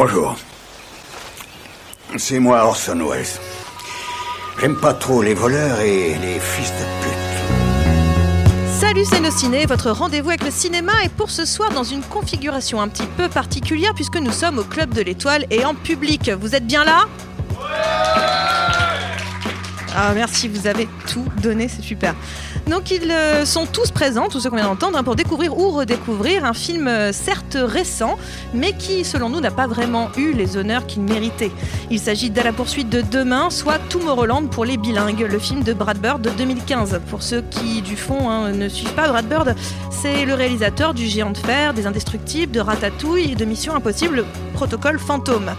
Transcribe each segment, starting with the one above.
Bonjour. C'est moi Orson Welles. J'aime pas trop les voleurs et les fils de pute. Salut c'est nos ciné, votre rendez-vous avec le cinéma est pour ce soir dans une configuration un petit peu particulière puisque nous sommes au Club de l'Étoile et en public. Vous êtes bien là? Ah merci, vous avez tout donné, c'est super. Donc ils euh, sont tous présents, tous ceux qu'on vient d'entendre, hein, pour découvrir ou redécouvrir un film euh, certes récent, mais qui selon nous n'a pas vraiment eu les honneurs qu'il méritait. Il s'agit d'À la poursuite de demain, soit Tomorrowland pour les bilingues, le film de Brad Bird de 2015. Pour ceux qui du fond hein, ne suivent pas Brad Bird, c'est le réalisateur du Géant de Fer, des Indestructibles, de Ratatouille et de Mission Impossible, Protocole Fantôme.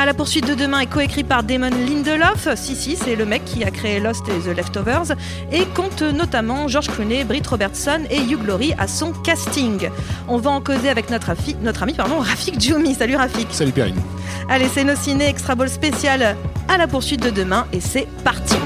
À la poursuite de demain est coécrit par Damon Lindelof. Si, si, c'est le mec qui a créé Lost et The Leftovers. Et compte notamment George Clooney, Britt Robertson et Hugh Glory à son casting. On va en causer avec notre, notre ami pardon, Rafik Djoumi. Salut Rafik. Salut Perrine. Allez, c'est nos ciné Extra Ball spécial à la poursuite de demain et c'est parti.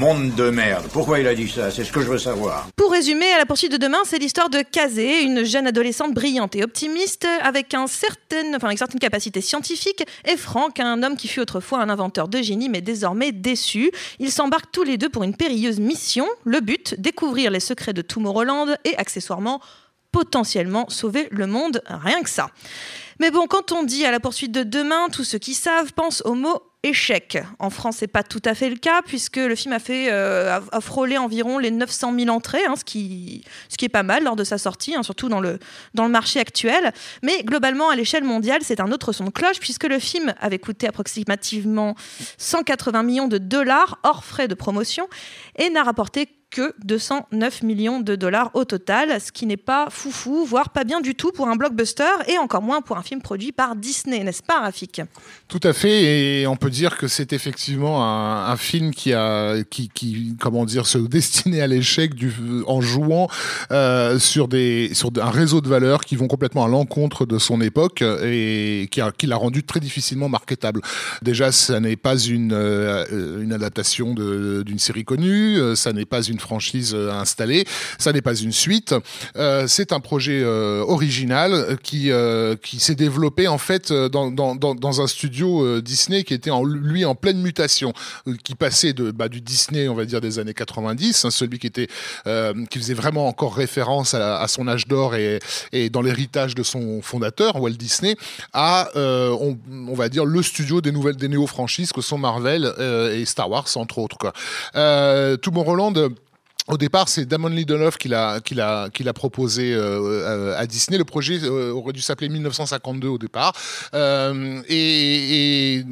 Monde de merde. Pourquoi il a dit ça? C'est ce que je veux savoir. Pour résumer, à la poursuite de demain, c'est l'histoire de Kazé, une jeune adolescente brillante et optimiste, avec, un certain, enfin, une certaine capacité scientifique, et Franck, un homme qui fut autrefois un inventeur de génie, mais désormais déçu. Ils s'embarquent tous les deux pour une périlleuse mission. Le but, découvrir les secrets de Tomorrowland et accessoirement potentiellement sauver le monde, rien que ça. Mais bon, quand on dit à la poursuite de demain, tous ceux qui savent pensent au mot échec. En France, c'est pas tout à fait le cas, puisque le film a, fait, euh, frôlé environ les 900 000 entrées, hein, ce, qui, ce qui est pas mal lors de sa sortie, hein, surtout dans le, dans le marché actuel. Mais globalement, à l'échelle mondiale, c'est un autre son de cloche, puisque le film avait coûté approximativement 180 millions de dollars hors frais de promotion et n'a rapporté que 209 millions de dollars au total, ce qui n'est pas foufou, voire pas bien du tout pour un blockbuster et encore moins pour un film produit par Disney, n'est-ce pas, Rafik? Tout à fait, et on peut dire que c'est effectivement un, film qui a, qui, comment dire, se destiné à l'échec en jouant euh, sur des, sur un réseau de valeurs qui vont complètement à l'encontre de son époque et qui, qui l'a rendu très difficilement marketable. Déjà, ça n'est pas une, euh, une adaptation d'une série connue, euh, ça n'est pas une franchise euh, installée. Ça n'est pas une suite. Euh, c'est un projet euh, original qui, qui s'est développé en fait dans, dans, un studio Disney qui était en, lui en pleine mutation, qui passait de, bah, du Disney, on va dire, des années 90, hein, celui qui, était, qui faisait vraiment encore référence à, son âge d'or et, et dans l'héritage de son fondateur, Walt Disney, à, on, va dire, le studio des nouvelles, des néo-franchises que sont Marvel et Star Wars, entre autres. Quoi. Tomorrowland au départ, c'est Damon Lindelof qui l'a, qui l'a, qui l'a proposé euh, à Disney. Le projet euh, aurait dû s'appeler 1952 au départ. Euh, et,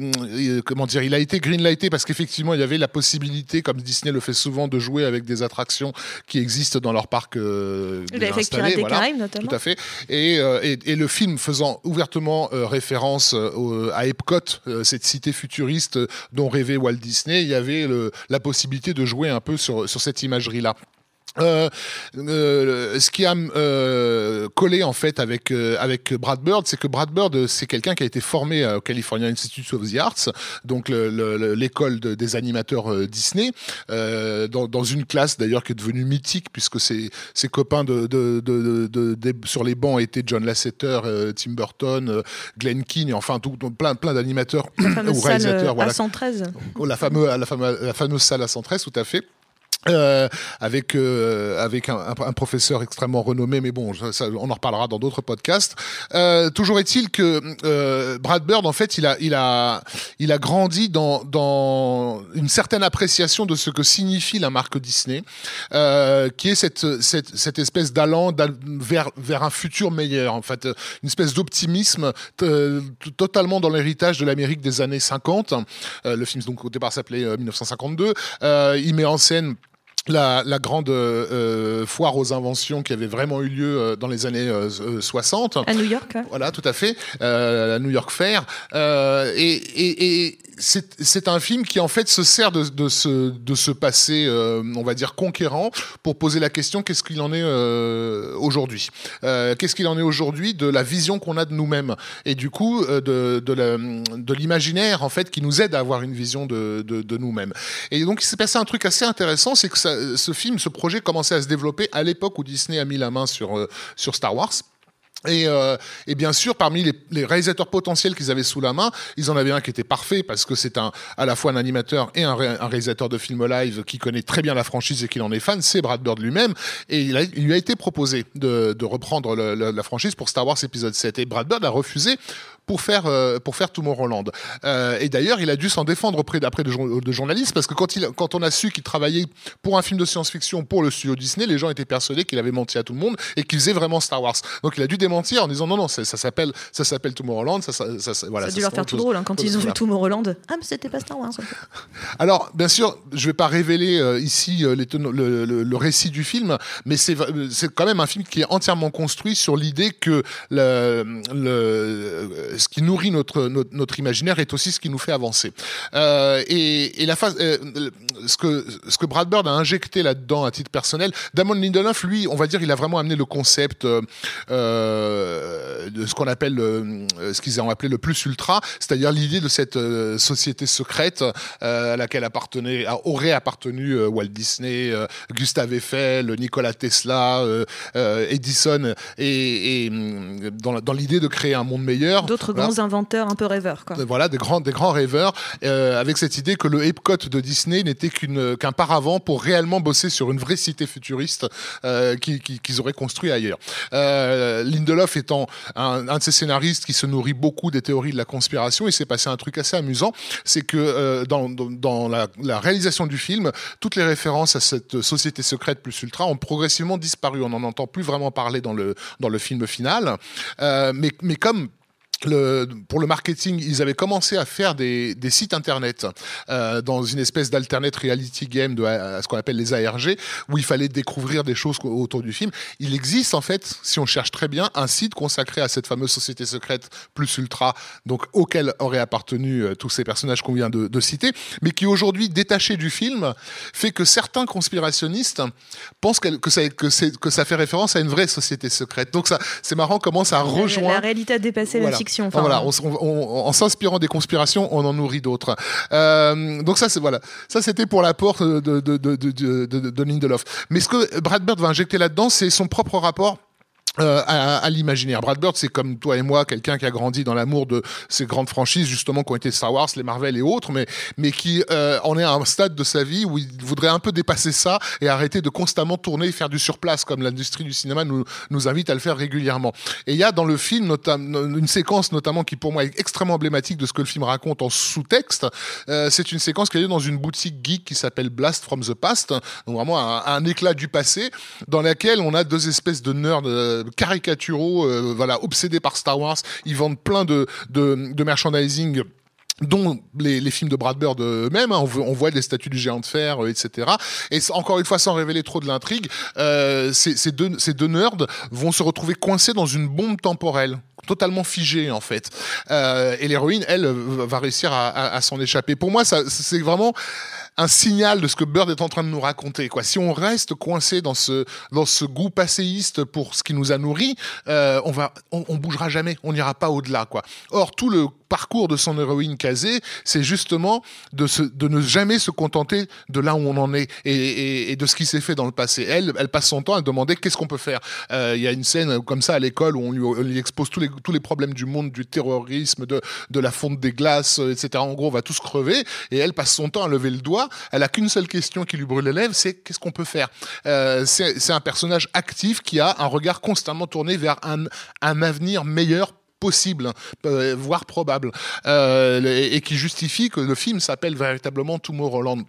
comment dire, il a été greenlighté parce qu'effectivement, il y avait la possibilité, comme Disney le fait souvent, de jouer avec des attractions qui existent dans leur parc. Euh, installé, voilà, notamment. Tout à fait. Et, et, le film faisant ouvertement référence à Epcot, cette cité futuriste dont rêvait Walt Disney, il y avait le, la possibilité de jouer un peu sur, sur cette Euh, euh, ce qui a euh, collé en fait avec avec Brad Bird, c'est que Brad Bird c'est quelqu'un qui a été formé au California Institute of the Arts, donc l'école des animateurs Disney, dans, une classe d'ailleurs qui est devenue mythique puisque ses, ses copains de, de, sur les bancs étaient John Lasseter, Tim Burton, Glenn Keane, enfin tout, plein plein d'animateurs ou réalisateurs. Salle à 113. La fameuse la fameuse la fameuse salle à 113, tout à fait. Euh, avec euh, avec un, professeur extrêmement renommé, mais bon, on en reparlera dans d'autres podcasts. Euh, toujours est-il que Brad Bird, en fait, il a il a il a grandi dans dans une certaine appréciation de ce que signifie la marque Disney, qui est cette cette, cette espèce d'allant vers vers un futur meilleur, en fait, une espèce d'optimisme totalement dans l'héritage de l'Amérique des années 50. le film donc au départ s'appelait 1952. il met en scène la, grande euh, foire aux inventions qui avait vraiment eu lieu euh, dans les années 60. Euh, à New York. Voilà, tout à fait. la New York Fair. et, c'est un film qui en fait se sert de, ce, de ce passé, on va dire, conquérant pour poser la question qu'est-ce qu'il en est aujourd'hui? Qu'est-ce qu'il en est aujourd'hui de la vision qu'on a de nous-mêmes? Et du coup, de, de l'imaginaire, en fait, qui nous aide à avoir une vision de, de nous-mêmes. Et donc, il s'est passé un truc assez intéressant, c'est que ça, ce film, ce projet commençait à se développer à l'époque où Disney a mis la main sur, euh, sur Star Wars. Et, euh, bien sûr, parmi les, réalisateurs potentiels qu'ils avaient sous la main, ils en avaient un qui était parfait parce que c'est un, à la fois un animateur et un, réalisateur de film live qui connaît très bien la franchise et qui en est fan, c'est Brad Bird lui-même. Et il, lui a été proposé de, reprendre la franchise pour Star Wars épisode 7. Et Brad Bird a refusé pour faire euh, pour faire Tomorrowland. Euh, et d'ailleurs, il a dû s'en défendre auprès d'après de, de, journalistes parce que quand il quand on a su qu'il travaillait pour un film de science-fiction pour le studio Disney, les gens étaient persuadés qu'il avait menti à tout le monde et qu'il faisait vraiment Star Wars. Donc il a dû démentir en disant non non ça, ça s'appelle ça s'appelle Tomorrowland. Ça, ça, ça, voilà, ça a dû leur faire tout drôle hein, quand ils ont vu Tomorrowland. Ah mais c'était pas Star Wars. Alors bien sûr, je vais pas révéler euh, ici euh, les le, le, le, récit du film, mais c'est c'est quand même un film qui est entièrement construit sur l'idée que le, le ce qui nourrit notre, notre, imaginaire est aussi ce qui nous fait avancer. Euh, et, et la phase, euh, ce que ce que Brad Bird a injecté là-dedans à titre personnel, Damon Lindelof, lui, on va dire, il a vraiment amené le concept euh, de ce qu'on appelle ce qu'ils ont appelé le plus ultra, c'est-à-dire l'idée de cette euh, société secrète euh, à laquelle appartenait, aurait appartenu euh, Walt Disney, Gustave Eiffel, Nikola Tesla, Edison, et, et dans, dans l'idée de créer un monde meilleur. D'autres voilà. grands inventeurs un peu rêveurs. Quoi. Voilà, des grands, des grands rêveurs, avec cette idée que le Epcot de Disney n'était qu'un paravent pour réellement bosser sur une vraie cité futuriste qu'ils qui, qui auraient construit ailleurs. Lindelof étant un, de ces scénaristes qui se nourrit beaucoup des théories de la conspiration, il s'est passé un truc assez amusant, c'est que euh, dans, la, réalisation du film, toutes les références à cette société secrète plus ultra ont progressivement disparu. On n'en entend plus vraiment parler dans le, dans le film final. Euh, mais, mais comme le, pour le marketing, ils avaient commencé à faire des, des sites internet euh, dans une espèce d'alternate reality game de à, ce qu'on appelle les ARG, où il fallait découvrir des choses autour du film. Il existe en fait, si on cherche très bien, un site consacré à cette fameuse société secrète plus ultra, donc auquel auraient appartenu euh, tous ces personnages qu'on vient de, de, citer, mais qui aujourd'hui détaché du film fait que certains conspirationnistes pensent que, que, ça, que, que ça fait référence à une vraie société secrète. Donc ça, c'est marrant comment ça rejoint. La réalité a dépassé voilà. la fiction. Enfin, voilà, on, on, en s'inspirant des conspirations, on en nourrit d'autres. Euh, donc ça, c'est voilà, ça c'était pour l'apport de, de, de, de, de, de Lindelof. Mais ce que Brad Bird va injecter là-dedans, c'est son propre rapport euh, à, à l'imaginaire. Brad Bird, c'est comme toi et moi, quelqu'un qui a grandi dans l'amour de ces grandes franchises, justement, qui ont été Star Wars, les Marvel et autres, mais, mais qui euh, en est à un stade de sa vie où il voudrait un peu dépasser ça et arrêter de constamment tourner et faire du surplace, comme l'industrie du cinéma nous, nous invite à le faire régulièrement. Et il y a dans le film une séquence, notamment, qui pour moi est extrêmement emblématique de ce que le film raconte en sous-texte. Euh, c'est une séquence qui est dans une boutique geek qui s'appelle Blast from the Past, donc vraiment un, un, éclat du passé, dans laquelle on a deux espèces de nerds caricaturaux, euh, voilà, obsédés par Star Wars. Ils vendent plein de, de, merchandising dont les, films de Brad Bird eux-mêmes, hein, on, voit des statues du géant de fer, euh, etc. Et encore une fois, sans révéler trop de l'intrigue, euh, ces, deux, nerds vont se retrouver coincés dans une bombe temporelle totalement figée en fait. Euh, et l'héroïne, elle, va réussir à, s'en échapper. Pour moi, c'est vraiment un signal de ce que Bird est en train de nous raconter. Quoi. Si on reste coincé dans ce, dans ce goût passéiste pour ce qui nous a nourris, euh, on va, on, on bougera jamais, on n'ira pas au-delà. Quoi. Or, tout le parcours de son héroïne casée, c'est justement de, se, de ne jamais se contenter de là où on en est et, et, et de ce qui s'est fait dans le passé. Elle, elle passe son temps à demander qu'est-ce qu'on peut faire. Il euh, y a une scène comme ça à l'école où on lui, on lui, expose tous les, tous les problèmes du monde, du terrorisme, de, de la fonte des glaces, etc. En gros, on va tous crever et elle passe son temps à lever le doigt. Elle a qu'une seule question qui lui brûle les lèvres, c'est qu'est-ce qu'on peut faire? Euh, c'est un personnage actif qui a un regard constamment tourné vers un, un avenir meilleur possible, euh, voire probable, euh, et, qui justifie que le film s'appelle véritablement Tomorrowland.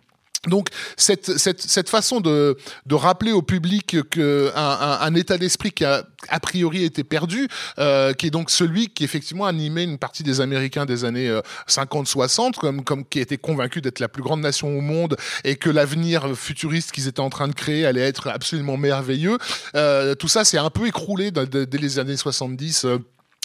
Donc cette, cette, cette façon de, de rappeler au public qu'un un, un état d'esprit qui a a priori été perdu, euh, qui est donc celui qui effectivement animait une partie des Américains des années euh, 50-60, comme, comme qui était convaincu d'être la plus grande nation au monde et que l'avenir futuriste qu'ils étaient en train de créer allait être absolument merveilleux. Euh, tout ça s'est un peu écroulé dès les années 70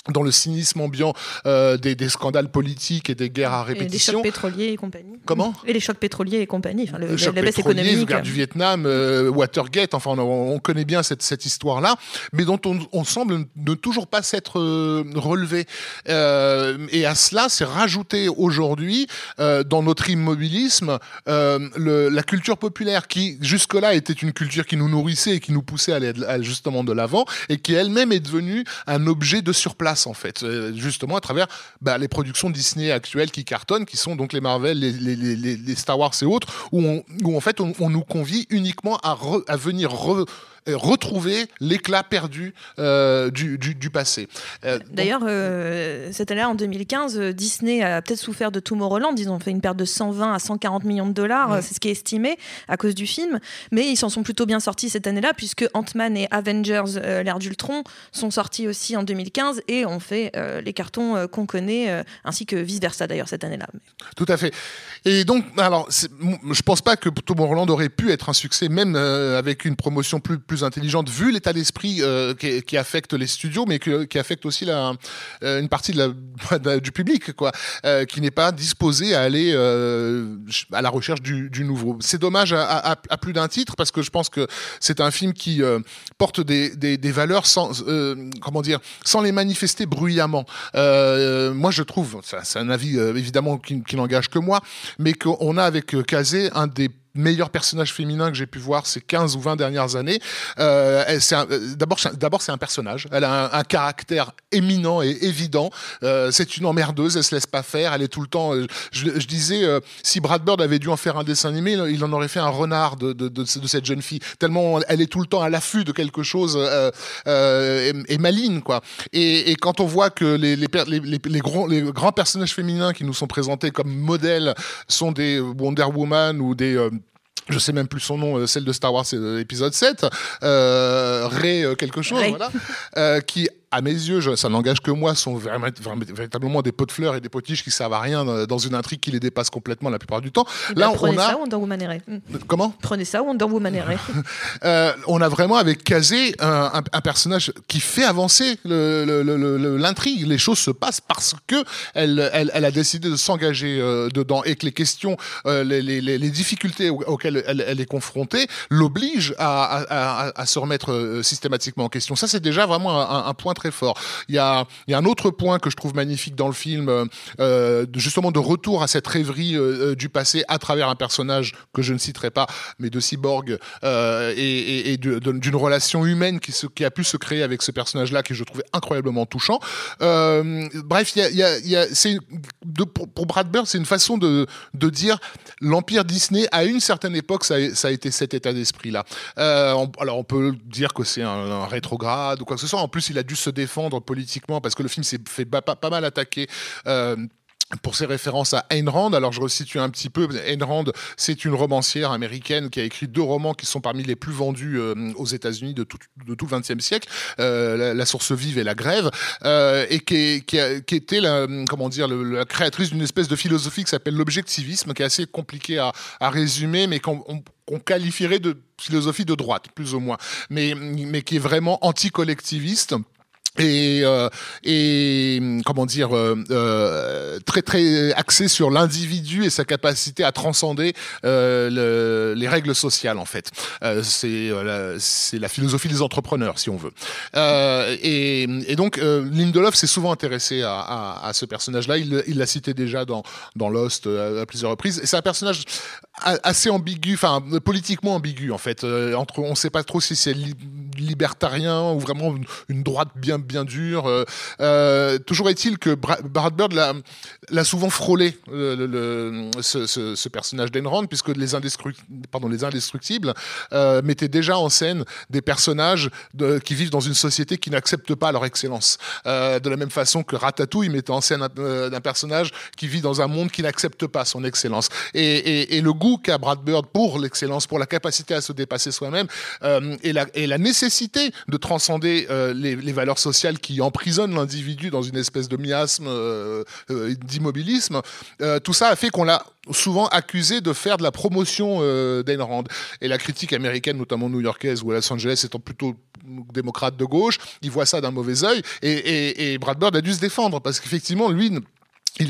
dans le cynisme ambiant euh, des, des, scandales politiques et des guerres à répétition. Et les chocs pétroliers et compagnie. Comment Et les chocs pétroliers et compagnie. Enfin, le, le choc la baisse pétrolier, économique. guerre du Vietnam, euh, Watergate, enfin on, on, connaît bien cette, cette histoire-là, mais dont on, on, semble ne toujours pas s'être euh, relevé. Euh, et à cela, c'est rajouté aujourd'hui euh, dans notre immobilisme le, la culture populaire qui jusque-là était une culture qui nous nourrissait et qui nous poussait à aller à, justement de l'avant et qui elle-même est devenue un objet de surplace en fait, euh, justement à travers bah, les productions Disney actuelles qui cartonnent, qui sont donc les Marvel, les, Star Wars et autres, où, on, en fait on, nous convie uniquement à, à venir re, retrouver l'éclat perdu euh, du, du, du, passé. Euh, D'ailleurs, euh, cette année en 2015, Disney a peut-être souffert de Tomorrowland. Ils ont fait une perte de 120 à 140 millions de dollars, c'est ce qui est estimé à cause du film. Mais ils s'en sont plutôt bien sortis cette année-là, puisque Ant-Man et Avengers, euh, l'ère d'Ultron, sont sortis aussi en 2015 et ont fait euh, les cartons qu'on connaît, ainsi que vice-versa d'ailleurs cette année-là. Tout à fait. Et donc, alors, je pense pas que Tomorrowland aurait pu être un succès, même avec une promotion plus, plus intelligente vu l'état d'esprit euh, qui, affecte les studios, mais qui affecte aussi la, euh, une partie du public, quoi, euh, qui n'est pas disposé à aller à la recherche du, nouveau. C'est dommage à, plus d'un titre parce que je pense que c'est un film qui porte des, valeurs sans, comment dire, sans les manifester bruyamment. moi, je trouve, c'est un avis évidemment qui, qui n'engage que moi, mais qu'on a avec Kazé un des meilleurs personnages féminins que j'ai pu voir ces 15 ou 20 dernières années. Euh, D'abord, d'abord c'est un personnage. Elle a un, caractère éminent et évident. Euh, c'est une emmerdeuse. Elle se laisse pas faire. Elle est tout le temps. Euh, je, disais, euh, si Brad Bird avait dû en faire un dessin animé, il en aurait fait un renard de, de, cette jeune fille. Tellement elle est tout le temps à l'affût de quelque chose euh, euh, et, et, maligne, quoi. Et, quand on voit que les, les, les, les, grands, les grands personnages féminins qui nous sont présentés comme modèles sont des Wonder Woman ou des je sais même plus son nom, euh, celle de Star Wars épisode 7, euh, Ray quelque chose, Ray. voilà, euh, qui à mes yeux, je, ça n'engage que moi, sont véritablement des pots de fleurs et des potiches qui servent à rien dans une intrigue qui les dépasse complètement la plupart du temps. Là, bah, on a ça, Wonder Woman mmh. Comment? Prenez ça, Wonder Woman euh, On a vraiment avec Kazé un, un, un, personnage qui fait avancer l'intrigue. Le, le, les choses se passent parce que elle, elle, elle a décidé de s'engager euh, dedans et que les questions, euh, les, les, les, difficultés auxquelles elle, elle est confrontée l'obligent à, à, à, à, se remettre euh, systématiquement en question. Ça, c'est déjà vraiment un, un point très fort. Il y a, un autre point que je trouve magnifique dans le film, euh, justement de retour à cette rêverie euh, du passé à travers un personnage que je ne citerai pas, mais de cyborg euh, et, d'une relation humaine qui, qui a pu se créer avec ce personnage-là, que je trouvais incroyablement touchant. Euh, bref, pour, pour Brad Bird, c'est une façon de, de dire l'empire Disney à une certaine époque, ça a, été cet état d'esprit-là. Euh, alors on peut dire que c'est un rétrograde ou quoi que ce soit. En plus, il a dû se défendre politiquement parce que le film s'est fait pas, mal attaquer. Euh, pour ses références à Ayn Rand. Alors je resitue un petit peu. Ayn Rand, c'est une romancière américaine qui a écrit deux romans qui sont parmi les plus vendus euh, aux États-Unis de tout, le XXe siècle, euh, la, source vive et la grève, et qui, était la, comment dire, la créatrice d'une espèce de philosophie qui s'appelle l'objectivisme, qui est assez compliqué à, résumer, mais qu'on qu'on qualifierait de philosophie de droite, plus ou moins, mais, mais qui est vraiment anti-collectiviste et, euh, et comment dire euh, euh, très très axé sur l'individu et sa capacité à transcender euh, le, les règles sociales en fait. Euh, c'est c'est la philosophie des entrepreneurs si on veut. Et, et, donc Lindelof s'est souvent intéressé à, à, à ce personnage là il l'a cité déjà dans dans Lost à plusieurs reprises. Et c'est un personnage assez ambigu enfin politiquement ambigu en fait. Entre on sait pas trop si c'est li libertarien ou vraiment une droite bien bien dur. Euh, euh, toujours est-il que Brad Bird l'a souvent frôlé, le, ce, personnage d'Enron, puisque les, indestructibles euh, mettaient déjà en scène des personnages qui vivent dans une société qui n'accepte pas leur excellence. Euh, de la même façon que Ratatouille mettait en scène un, euh, personnage qui vit dans un monde qui n'accepte pas son excellence. Et, le goût qu'a Brad Bird pour l'excellence, pour la capacité à se dépasser soi-même, euh, et, la, nécessité de transcender les valeurs sociales qui emprisonne l'individu dans une espèce de miasme, euh, euh, d'immobilisme, euh, tout ça a fait qu'on l'a souvent accusé de faire de la promotion d'Ayn. Et la critique américaine, notamment new-yorkaise ou à Los Angeles, étant plutôt démocrate de gauche, il voit ça d'un mauvais œil, et, et, Brad Bird a dû se défendre parce qu'effectivement, lui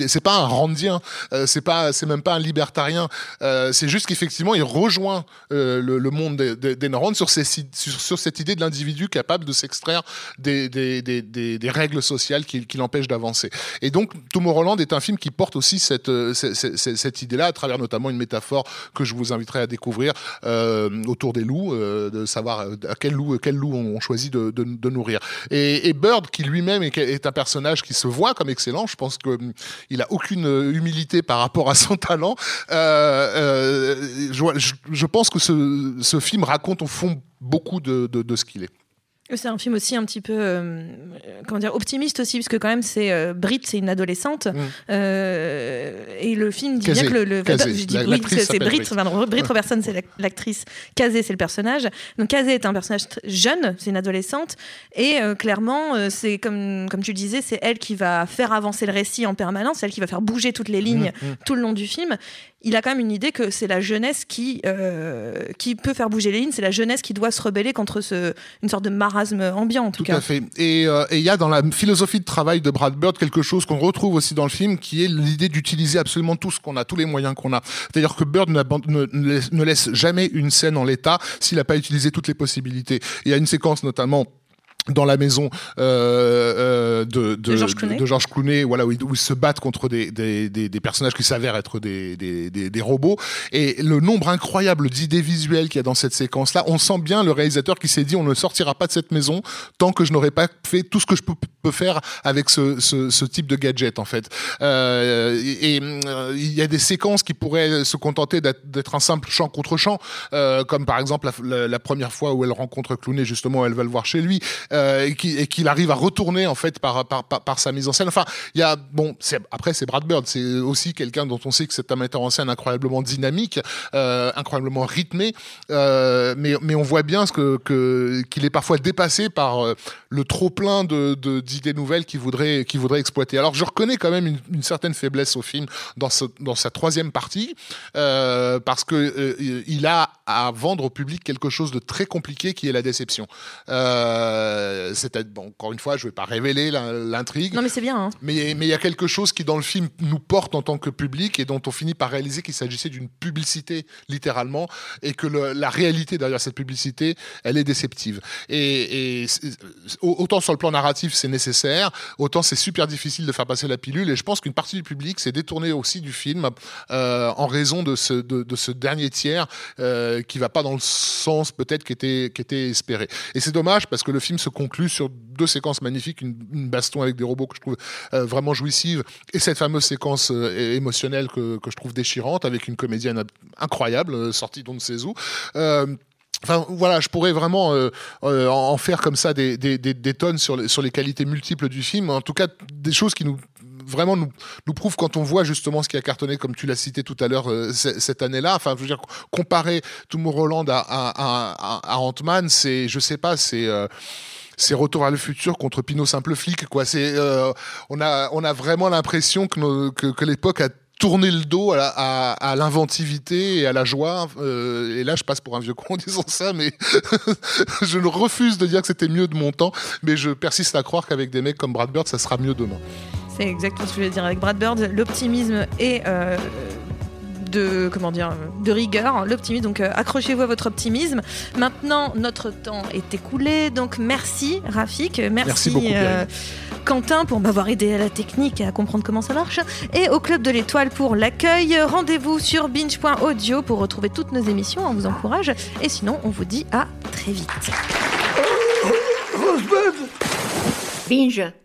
c'est pas un randien, euh, c'est pas, c'est même pas un libertarien. Euh, c'est juste qu'effectivement, il rejoint euh, le, le, monde des, des, sur, sur, sur, cette idée de l'individu capable de s'extraire des, des, règles sociales qui, qui l'empêchent d'avancer. Et donc, Tomorrowland est un film qui porte aussi cette, cette, cette, cette idée-là, à travers notamment une métaphore que je vous inviterai à découvrir autour des loups, de savoir à quel loup, quel loup on choisit de, de, de nourrir. Et, et, Bird, qui lui-même est, est un personnage qui se voit comme excellent, je pense que il a aucune euh, humilité par rapport à son talent. Euh, euh, je, pense que ce, film raconte au fond beaucoup de ce qu'il est. C'est un film aussi un petit peu, euh, comment dire, optimiste aussi, parce que quand même, c'est euh, Brit, c'est une adolescente, euh, et le film dit bien que le, le je dis, oui, c'est Brit, Brit. Robertson, c'est l'actrice, Kazé, c'est le personnage. Donc Kazé est un personnage jeune, c'est une adolescente, et euh, clairement, euh, c'est comme comme tu le disais, c'est elle qui va faire avancer le récit en permanence, elle qui va faire bouger toutes les lignes mm, mm. tout le long du film il a quand même une idée que c'est la jeunesse qui, euh, qui peut faire bouger les lignes, c'est la jeunesse qui doit se rebeller contre ce, une sorte de marasme ambiant en tout, tout cas. à fait. Et euh, il y a dans la philosophie de travail de Brad Bird quelque chose qu'on retrouve aussi dans le film, qui est l'idée d'utiliser absolument tout ce qu'on a, tous les moyens qu'on a. C'est-à-dire que Bird ne laisse jamais une scène en l'état s'il n'a pas utilisé toutes les possibilités. Il y a une séquence notamment dans la maison euh, euh, de, de, de, George Clooney, de George Clooney voilà, où, ils, où ils se battent contre des, des, des, des personnages qui s'avèrent être des, des, des, robots. Et le nombre incroyable d'idées visuelles qu'il y a dans cette séquence-là, on sent bien le réalisateur qui s'est dit on ne sortira pas de cette maison tant que je n'aurai pas fait tout ce que je peux, peux faire avec ce, ce, ce, type de gadget, en fait. Euh, et euh, il y a des séquences qui pourraient se contenter d'être un simple chant contre chant, euh, comme par exemple la, la, la, première fois où elle rencontre Clooney, justement, elle va le voir chez lui euh, et qu'il qu arrive à retourner en fait par, sa mise en scène. Enfin, il y a bon, après c'est Brad Bird, c'est aussi quelqu'un dont on sait que c'est un metteur en scène incroyablement dynamique, euh, incroyablement rythmé, euh, mais on voit bien ce que qu'il est parfois dépassé par le trop plein d'idées nouvelles qu'il voudrait qu'il voudrait exploiter. Alors je reconnais quand même une, certaine faiblesse au film dans sa troisième partie parce que il a à vendre au public quelque chose de très compliqué qui est la déception. Euh, c'est bon, encore une fois, je ne vais pas révéler l'intrigue. Non, mais c'est bien. Hein. Mais il y a quelque chose qui, dans le film, nous porte en tant que public et dont on finit par réaliser qu'il s'agissait d'une publicité, littéralement, et que le, la réalité derrière cette publicité, elle est déceptive. Et, et autant sur le plan narratif, c'est nécessaire, autant c'est super difficile de faire passer la pilule. Et je pense qu'une partie du public s'est détournée aussi du film euh, en raison de ce, de, de ce dernier tiers euh, qui va pas dans le sens peut-être qui était, qui était espéré. Et c'est dommage parce que le film se conclut sur deux séquences magnifiques, une, baston avec des robots que je trouve euh, vraiment jouissive, et cette fameuse séquence euh, émotionnelle que, que, je trouve déchirante, avec une comédienne incroyable, euh, sortie d'on ne sait où. Enfin, voilà, je pourrais vraiment en faire comme ça des, des, des, tonnes sur les, sur les qualités multiples du film. En tout cas, des choses qui nous vraiment nous, nous prouvent quand on voit justement ce qui a cartonné, comme tu l'as cité tout à l'heure, cette année-là. Enfin, je veux dire, comparer Tomorrowland à, à, à, Ant-Man, c'est, je sais pas, c'est. C'est Retour à le futur contre Pinot simple flic quoi c'est euh, on a vraiment l'impression que, l'époque a tourné le dos à, l'inventivité et à la joie. Euh, et là, je passe pour un vieux con en disant ça, mais je refuse de dire que c'était mieux de mon temps, mais je persiste à croire qu'avec des mecs comme Brad Bird, ça sera mieux demain. C'est exactement ce que je voulais dire avec Brad Bird, l'optimisme et euh, de comment dire de rigueur, l'optimisme. Donc euh, accrochez-vous à votre optimisme. Maintenant, notre temps est écoulé, donc merci Rafik, merci, merci beaucoup, euh, Quentin pour m'avoir aidé à la technique et à comprendre comment ça marche, et au Club de l'Étoile pour l'accueil. Rendez-vous sur binge.audio pour retrouver toutes nos émissions. On vous encourage. Et sinon, on vous dit à très vite. Binge.